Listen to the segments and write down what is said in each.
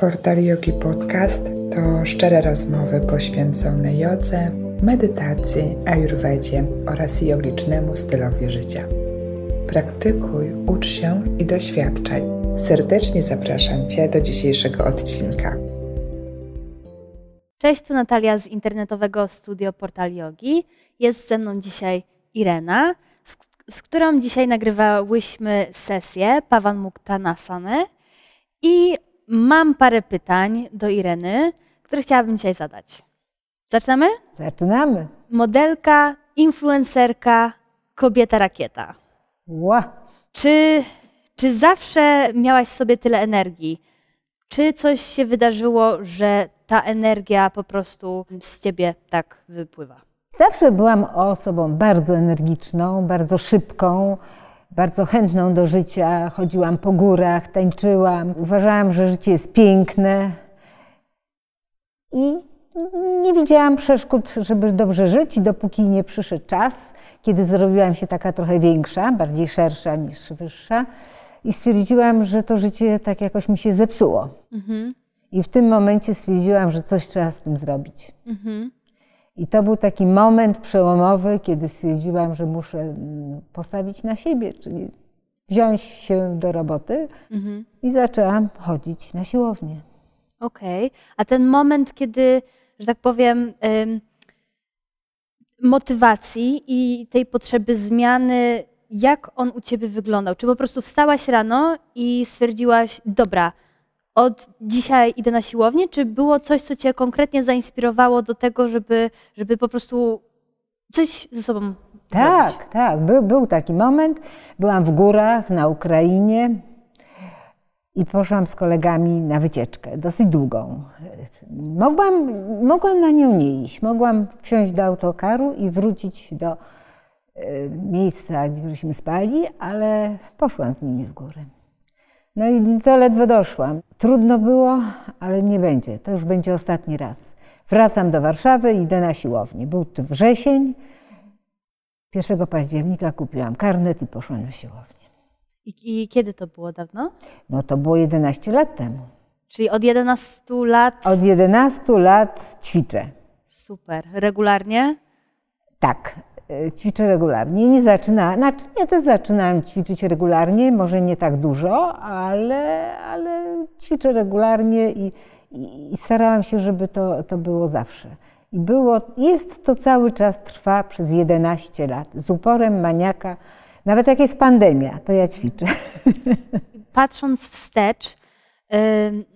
Portal Yogi Podcast to szczere rozmowy poświęcone jodze, medytacji, ayurvedzie oraz jogicznemu stylowi życia. Praktykuj, ucz się i doświadczaj. Serdecznie zapraszam Cię do dzisiejszego odcinka. Cześć, to Natalia z internetowego studio Portal Yogi. Jest ze mną dzisiaj Irena, z, z którą dzisiaj nagrywałyśmy sesję Pavan Muktanasany i Mam parę pytań do Ireny, które chciałabym dzisiaj zadać. Zaczynamy? Zaczynamy. Modelka, influencerka, kobieta rakieta. Ła. Czy, czy zawsze miałaś w sobie tyle energii? Czy coś się wydarzyło, że ta energia po prostu z ciebie tak wypływa? Zawsze byłam osobą bardzo energiczną, bardzo szybką bardzo chętną do życia, chodziłam po górach, tańczyłam. Uważałam, że życie jest piękne i nie widziałam przeszkód, żeby dobrze żyć, i dopóki nie przyszedł czas, kiedy zrobiłam się taka trochę większa, bardziej szersza niż wyższa, i stwierdziłam, że to życie tak jakoś mi się zepsuło. Mhm. I w tym momencie stwierdziłam, że coś trzeba z tym zrobić. Mhm. I to był taki moment przełomowy, kiedy stwierdziłam, że muszę mm, postawić na siebie, czyli wziąć się do roboty mhm. i zaczęłam chodzić na siłownię. Okej, okay. a ten moment, kiedy, że tak powiem, motywacji i tej potrzeby zmiany, jak on u ciebie wyglądał? Czy po prostu wstałaś rano i stwierdziłaś, dobra, od dzisiaj idę na siłownię, czy było coś, co cię konkretnie zainspirowało do tego, żeby, żeby po prostu coś ze sobą tak, zrobić? Tak, Był, był taki moment. Byłam w górach na Ukrainie i poszłam z kolegami na wycieczkę, dosyć długą. Mogłam, mogłam na nią nie iść. Mogłam wsiąść do autokaru i wrócić do e, miejsca, gdzie żeśmy spali, ale poszłam z nimi w górę. No i to ledwo doszłam. Trudno było, ale nie będzie. To już będzie ostatni raz. Wracam do Warszawy i idę na siłownię. Był to wrzesień. 1 października kupiłam karnet i poszłam na siłownię. I, I, kiedy to było dawno? No to było 11 lat temu. Czyli od 11 lat? Od 11 lat ćwiczę. Super. Regularnie? Tak. E, ćwiczę regularnie. Nie zaczyna, znaczy nie też zaczynałem ćwiczyć regularnie, może nie tak dużo, ale, ale ćwiczę regularnie i, i, i starałam się, żeby to, to było zawsze. I było, jest to cały czas, trwa przez 11 lat. Z uporem maniaka, nawet jak jest pandemia, to ja ćwiczę. Patrząc wstecz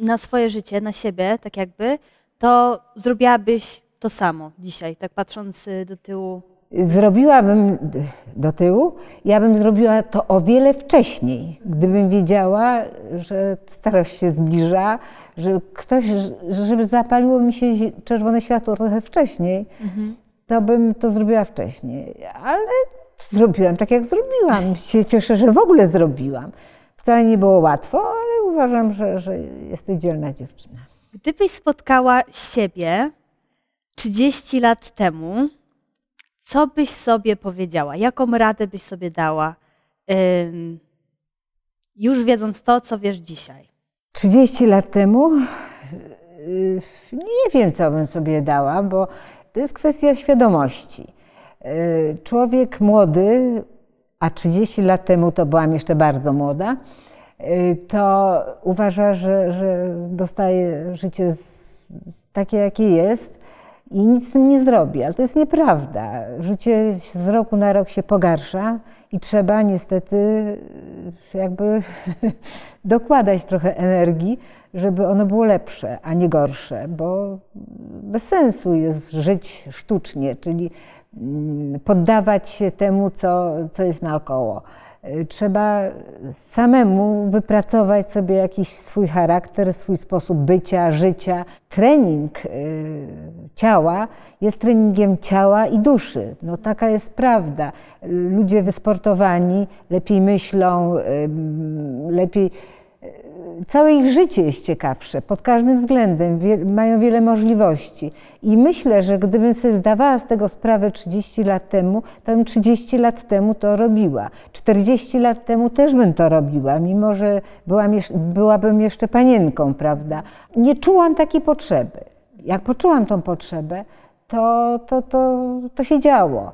na swoje życie, na siebie, tak jakby, to zrobiłabyś to samo dzisiaj, tak patrząc y, do tyłu zrobiłabym do tyłu, ja bym zrobiła to o wiele wcześniej, gdybym wiedziała, że starość się zbliża, że ktoś, żeby zapaliło mi się czerwone światło trochę wcześniej, to bym to zrobiła wcześniej. Ale zrobiłam tak, jak zrobiłam. Się cieszę, że w ogóle zrobiłam. Wcale nie było łatwo, ale uważam, że, że jesteś dzielna dziewczyna. Gdybyś spotkała siebie 30 lat temu, co byś sobie powiedziała? Jaką radę byś sobie dała, już wiedząc to, co wiesz dzisiaj? 30 lat temu y, nie wiem, co bym sobie dała, bo to jest kwestia świadomości. Y, człowiek młody, a 30 lat temu to byłam jeszcze bardzo młoda, y, to uważa, że, że dostaje życie takie, jakie jest i nic z tym nie zrobi, ale to jest nieprawda. Życie z roku na rok się pogarsza i trzeba niestety e, jakby dokładać trochę energii, żeby ono było lepsze, a nie gorsze, bo bez sensu jest żyć sztucznie, czyli mm, poddawać się temu, co, co jest naokoło. Y, trzeba samemu wypracować sobie jakiś swój charakter, swój sposób bycia, życia. Trening y, ciała jest treningiem ciała i duszy. No, taka jest prawda. Ludzie wysportowani lepiej myślą, lepiej całe ich życie jest ciekawsze pod każdym względem, wie, mają wiele możliwości. I myślę, że gdybym sobie zdawała z tego sprawę 30 lat temu, to bym 30 lat temu to robiła. 40 lat temu też bym to robiła, mimo że byłam, byłabym jeszcze panienką, prawda? Nie czułam takiej potrzeby. Jak poczułam tą potrzebę, to, to, to, to się działo.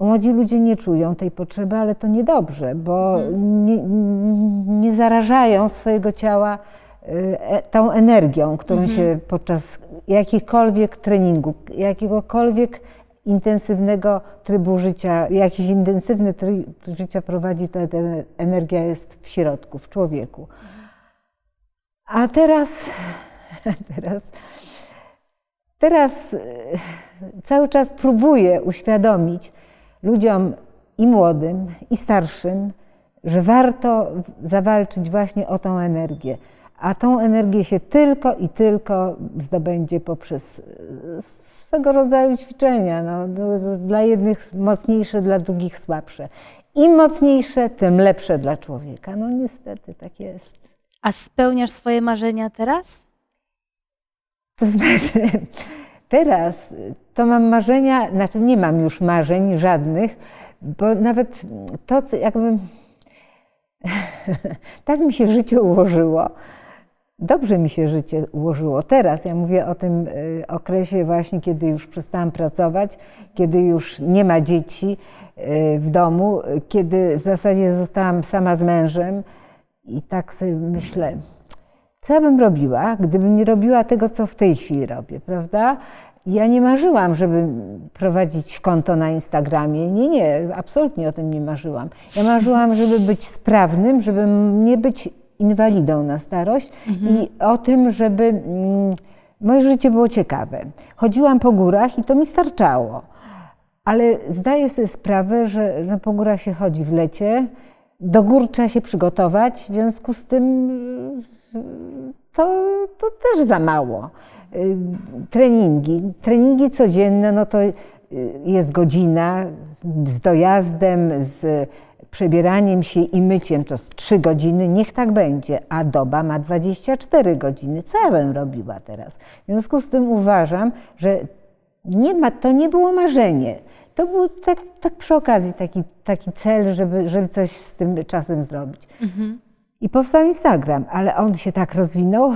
Młodzi ludzie nie czują tej potrzeby, ale to niedobrze, bo mhm. nie, nie zarażają swojego ciała e, tą energią, którą mhm. się podczas jakichkolwiek treningu, jakiegokolwiek intensywnego trybu życia, jakiś intensywny tryb życia prowadzi, ta energia jest w środku, w człowieku. A teraz, teraz, teraz e, cały czas próbuję uświadomić, ludziom i młodym, i starszym, że warto zawalczyć właśnie o tą energię. A tą energię się tylko i tylko zdobędzie poprzez e, swego rodzaju ćwiczenia. No, dla jednych mocniejsze, dla drugich słabsze. Im mocniejsze, tym lepsze dla człowieka. No niestety tak jest. A spełniasz swoje marzenia teraz? To znaczy, Teraz to mam marzenia, znaczy nie mam już marzeń żadnych, bo nawet to, co jakby. tak mi się życie ułożyło. Dobrze mi się życie ułożyło. Teraz ja mówię o tym y, okresie właśnie, kiedy już przestałam pracować, kiedy już nie ma dzieci y, w domu, kiedy w zasadzie zostałam sama z mężem i tak sobie myślę, co ja bym robiła, gdybym nie robiła tego, co w tej chwili robię, prawda? Ja nie marzyłam, żeby prowadzić konto na Instagramie. Nie, nie, absolutnie o tym nie marzyłam. Ja marzyłam, żeby być sprawnym, żeby nie być inwalidą na starość mhm. i o tym, żeby mm, moje życie było ciekawe. Chodziłam po górach i to mi starczało. Ale zdaję sobie sprawę, że, że po górach się chodzi w lecie, do gór trzeba się przygotować, w związku z tym to, to też za mało. Y, treningi. Treningi codzienne, no to y, jest godzina z dojazdem, z przebieraniem się i myciem to z 3 godziny, niech tak będzie, a doba ma 24 godziny. Co ja bym robiła teraz? W związku z tym uważam, że nie ma, to nie było marzenie. To był tak, tak przy okazji taki, taki cel, żeby, żeby coś z tym czasem zrobić. Mhm. I powstał Instagram, ale on się tak rozwinął,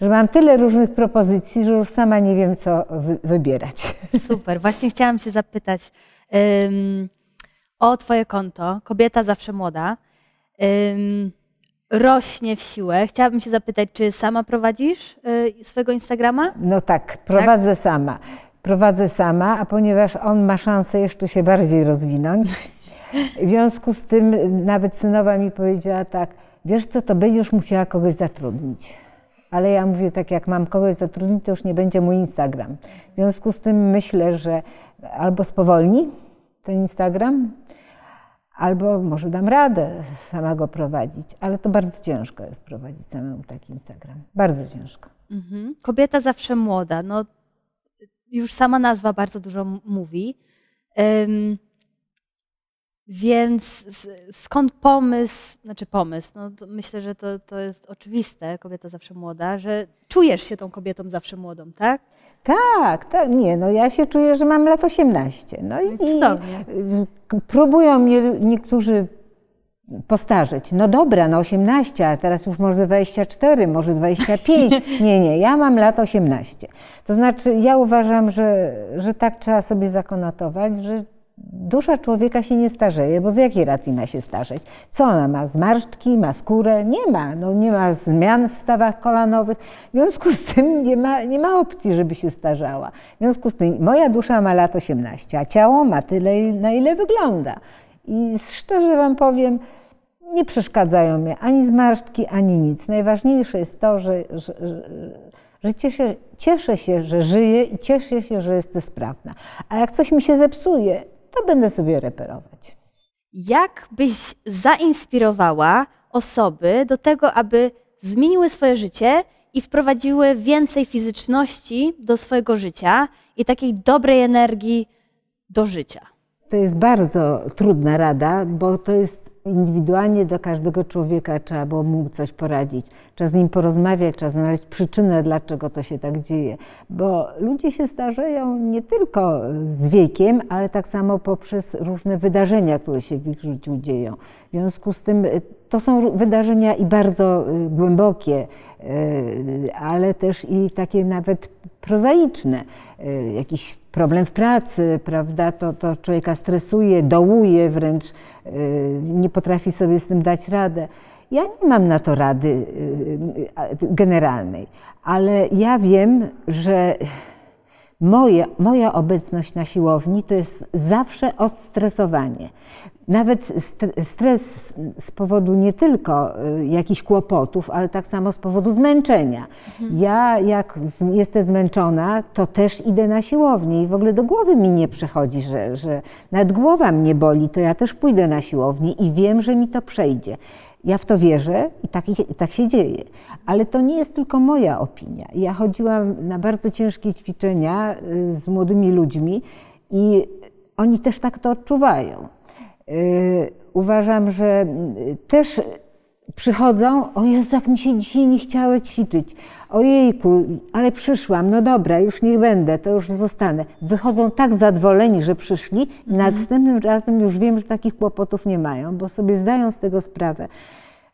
że mam tyle różnych propozycji, że już sama nie wiem, co wy wybierać. Super. Właśnie chciałam się zapytać um, o Twoje konto. Kobieta zawsze młoda. Um, rośnie w siłę. Chciałabym się zapytać, czy sama prowadzisz y, swojego Instagrama? No tak, prowadzę tak? sama. Prowadzę sama, a ponieważ on ma szansę jeszcze się bardziej rozwinąć, w związku z tym nawet synowa mi powiedziała tak, wiesz co, to będziesz musiała kogoś zatrudnić. Ale ja mówię tak, jak mam kogoś zatrudnić, to już nie będzie mój Instagram. W związku z tym myślę, że albo spowolni ten Instagram, albo może dam radę sama go prowadzić, ale to bardzo ciężko jest prowadzić samemu taki Instagram. Bardzo ciężko. Mhm. Kobieta zawsze młoda. No, już sama nazwa bardzo dużo mówi. Um, więc skąd pomysł, znaczy pomysł, no myślę, że to, to jest oczywiste, kobieta zawsze młoda, że czujesz się tą kobietą zawsze młodą, tak? Tak, tak, nie, no ja się czuję, że mam lat 18. No i, próbują mnie niektórzy postarzeć. No dobra, no 18, a teraz już może 24, może 25. Nie, nie, ja mam lat 18. To znaczy, ja uważam, że, że tak trzeba sobie zakonotować, że dusza człowieka się nie starzeje, bo z jakiej racji ma się starzeć? Co ona ma? Zmarszczki, ma skórę? Nie ma. No, nie ma zmian w stawach kolanowych. W związku z tym nie ma, nie ma opcji, żeby się starzała. W związku z tym moja dusza ma lat 18, a ciało ma tyle, na ile wygląda. I szczerze Wam powiem, nie przeszkadzają mnie ani zmarszczki, ani nic. Najważniejsze jest to, że, że, że, cieszę, cieszę się, że żyję i cieszę się, że jestem sprawna. A jak coś mi się zepsuje, to będę sobie reperować. Jak byś zainspirowała osoby do tego, aby zmieniły swoje życie i wprowadziły więcej fizyczności do swojego życia i takiej dobrej energii do życia? To jest bardzo trudna rada, bo to jest indywidualnie do każdego człowieka trzeba było mu coś poradzić. Trzeba z nim porozmawiać, trzeba znaleźć przyczynę, dlaczego to się tak dzieje. Bo ludzie się starzeją nie tylko z wiekiem, ale tak samo poprzez różne wydarzenia, które się w ich życiu dzieją. W związku z tym y, to są wydarzenia i bardzo y, głębokie, y, ale też i takie nawet prozaiczne. Jakiś problem w pracy, prawda, to, to człowieka stresuje, dołuje wręcz, nie potrafi sobie z tym dać radę. Ja nie mam na to rady generalnej, ale ja wiem, że moja, moja obecność na siłowni to jest zawsze odstresowanie. Nawet stres z powodu nie tylko y, jakichś kłopotów, ale tak samo z powodu zmęczenia. Mhm. Ja, jak jestem zmęczona, to też idę na siłownię i w ogóle do głowy mi nie przychodzi, że, że nawet głowa mnie boli, to ja też pójdę na siłownię i wiem, że mi to przejdzie. Ja w to wierzę i tak, i tak się dzieje. Ale to nie jest tylko moja opinia. Ja chodziłam na bardzo ciężkie ćwiczenia y, z młodymi ludźmi i oni też tak to odczuwają. Y, uważam, że y, też przychodzą, o Jezu, jak mi się dzisiaj nie chciało ćwiczyć. Ojejku, ale przyszłam, no dobra, już nie będę, to już zostanę. Wychodzą tak zadowoleni, że przyszli i mhm. następnym razem już wiem, że takich kłopotów nie mają, bo sobie zdają z tego sprawę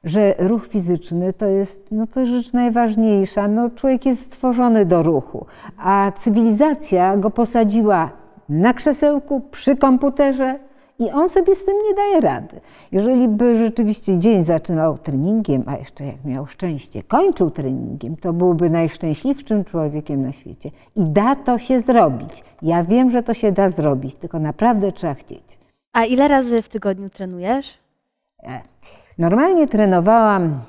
że ruch fizyczny to jest, no to rzecz najważniejsza. No, człowiek jest stworzony do ruchu, a cywilizacja go posadziła na krzesełku, przy komputerze, i on sobie z tym nie daje rady. Jeżeli by rzeczywiście dzień zaczynał treningiem, a jeszcze jak miał szczęście, kończył treningiem, to byłby najszczęśliwszym człowiekiem na świecie. I da to się zrobić. Ja wiem, że to się da zrobić, tylko naprawdę trzeba chcieć. A ile razy w tygodniu trenujesz? E, normalnie trenowałam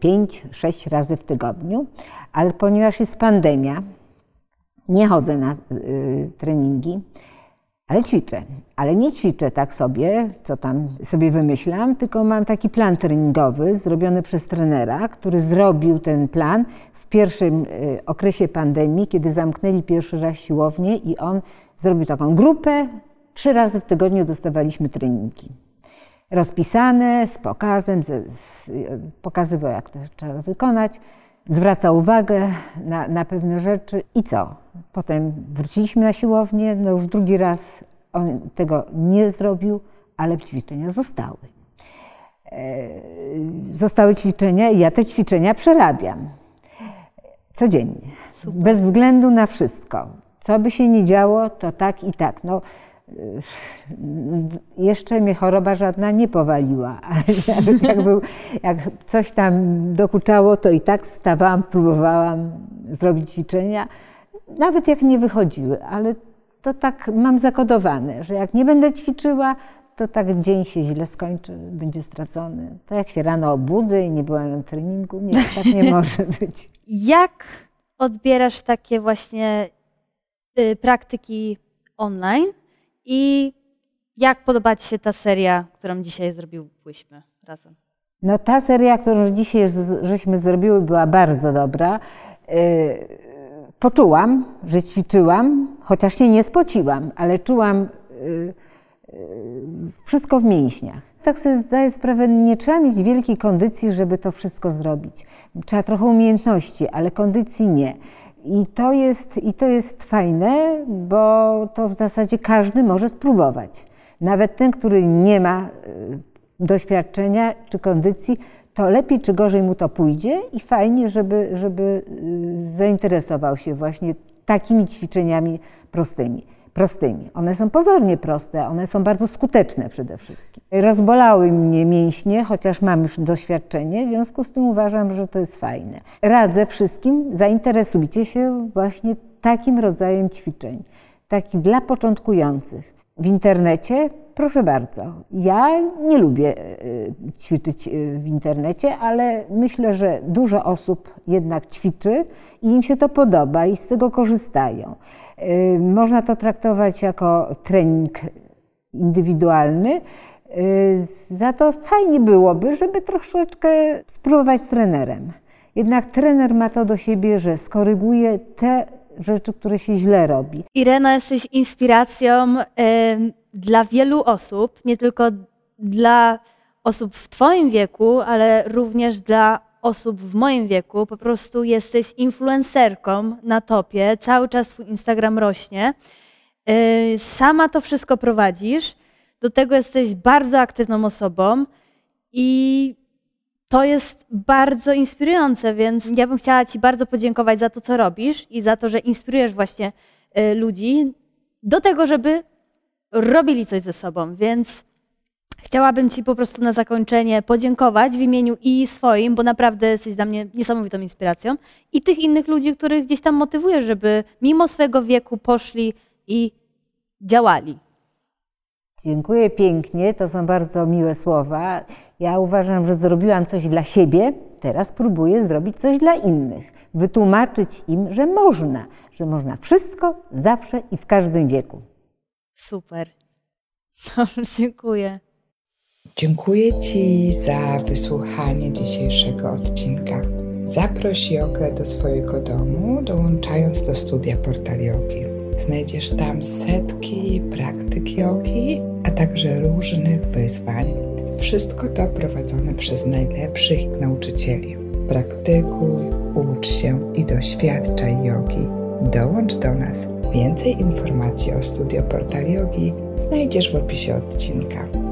5-6 e, razy w tygodniu, ale ponieważ jest pandemia, nie chodzę na y, treningi. Ale ćwiczę. Ale nie ćwiczę tak sobie, co tam sobie wymyślam, tylko mam taki plan treningowy zrobiony przez trenera, który zrobił ten plan w pierwszym y, okresie pandemii, kiedy zamknęli pierwszy raz siłownię i on zrobił taką grupę. Trzy razy w tygodniu dostawaliśmy treningi. Rozpisane, z pokazem, z, z, pokazywał jak to trzeba wykonać, zwraca uwagę na, na pewne rzeczy i co? Potem wróciliśmy na siłownię, no już drugi raz on tego nie zrobił, ale ćwiczenia zostały. E, zostały ćwiczenia i ja te ćwiczenia przerabiam codziennie, Super. bez względu na wszystko. Co by się nie działo, to tak i tak. No, jeszcze mnie choroba żadna nie powaliła, ale jak, był, jak coś tam dokuczało, to i tak stawałam, próbowałam zrobić ćwiczenia nawet jak nie wychodziły, ale to tak mam zakodowane, że jak nie będę ćwiczyła, to tak dzień się źle skończy, będzie stracony. To jak się rano obudzę i nie byłam na treningu, nie, tak nie może być. Jak odbierasz takie właśnie y, praktyki online i jak podoba Ci się ta seria, którą dzisiaj zrobiłyśmy razem? No ta seria, którą dzisiaj żeśmy zrobiły, była bardzo dobra. Y, poczułam, że ćwiczyłam, chociaż się nie spociłam, ale czułam y, y, wszystko w mięśniach. Tak sobie zdaję sprawę, nie trzeba mieć wielkiej kondycji, żeby to wszystko zrobić. Trzeba trochę umiejętności, ale kondycji nie. I to jest, i to jest fajne, bo to w zasadzie każdy może spróbować. Nawet ten, który nie ma y, doświadczenia czy kondycji, to lepiej czy gorzej mu to pójdzie i fajnie, żeby, żeby y, zainteresował się właśnie takimi ćwiczeniami prostymi. Prostymi. One są pozornie proste, one są bardzo skuteczne przede wszystkim. Rozbolały mnie mięśnie, chociaż mam już doświadczenie, w związku z tym uważam, że to jest fajne. Radzę wszystkim, zainteresujcie się właśnie takim rodzajem ćwiczeń, taki dla początkujących. W internecie Proszę bardzo. Ja nie lubię e, ćwiczyć e, w internecie, ale myślę, że dużo osób jednak ćwiczy i im się to podoba i z tego korzystają. E, można to traktować jako trening indywidualny. Za to fajnie byłoby, żeby troszeczkę spróbować z trenerem. Jednak trener ma to do siebie, że skoryguje te rzeczy, które się źle robi. Irena, jesteś inspiracją dla wielu osób, nie tylko dla osób w Twoim wieku, ale również dla osób w moim wieku. Po prostu jesteś influencerką na topie, cały czas Twój Instagram rośnie. Y, sama to wszystko prowadzisz, do tego jesteś bardzo aktywną osobą i to jest bardzo inspirujące, więc ja bym chciała Ci bardzo podziękować za to, co robisz i za to, że inspirujesz właśnie y, ludzi do tego, żeby robili coś ze sobą. Więc chciałabym Ci po prostu na zakończenie podziękować w imieniu i swoim, bo naprawdę jesteś dla mnie niesamowitą inspiracją, i tych innych ludzi, których gdzieś tam motywujesz, żeby mimo swojego wieku poszli i działali. Dziękuję pięknie, to są bardzo miłe słowa. Ja uważam, że zrobiłam coś dla siebie, teraz próbuję zrobić coś dla innych. Wytłumaczyć im, że można, że można wszystko, zawsze i w każdym wieku. Super. Dobrze, dziękuję. Dziękuję Ci za wysłuchanie dzisiejszego odcinka. Zaproś jogę do swojego domu, dołączając do studia Portal Yogi. Znajdziesz tam setki praktyk jogi, a także różnych wyzwań. Wszystko to prowadzone przez najlepszych nauczycieli. Praktykuj, ucz się i doświadczaj jogi. Dołącz do nas. Więcej informacji o studio Portal Yogi znajdziesz w opisie odcinka.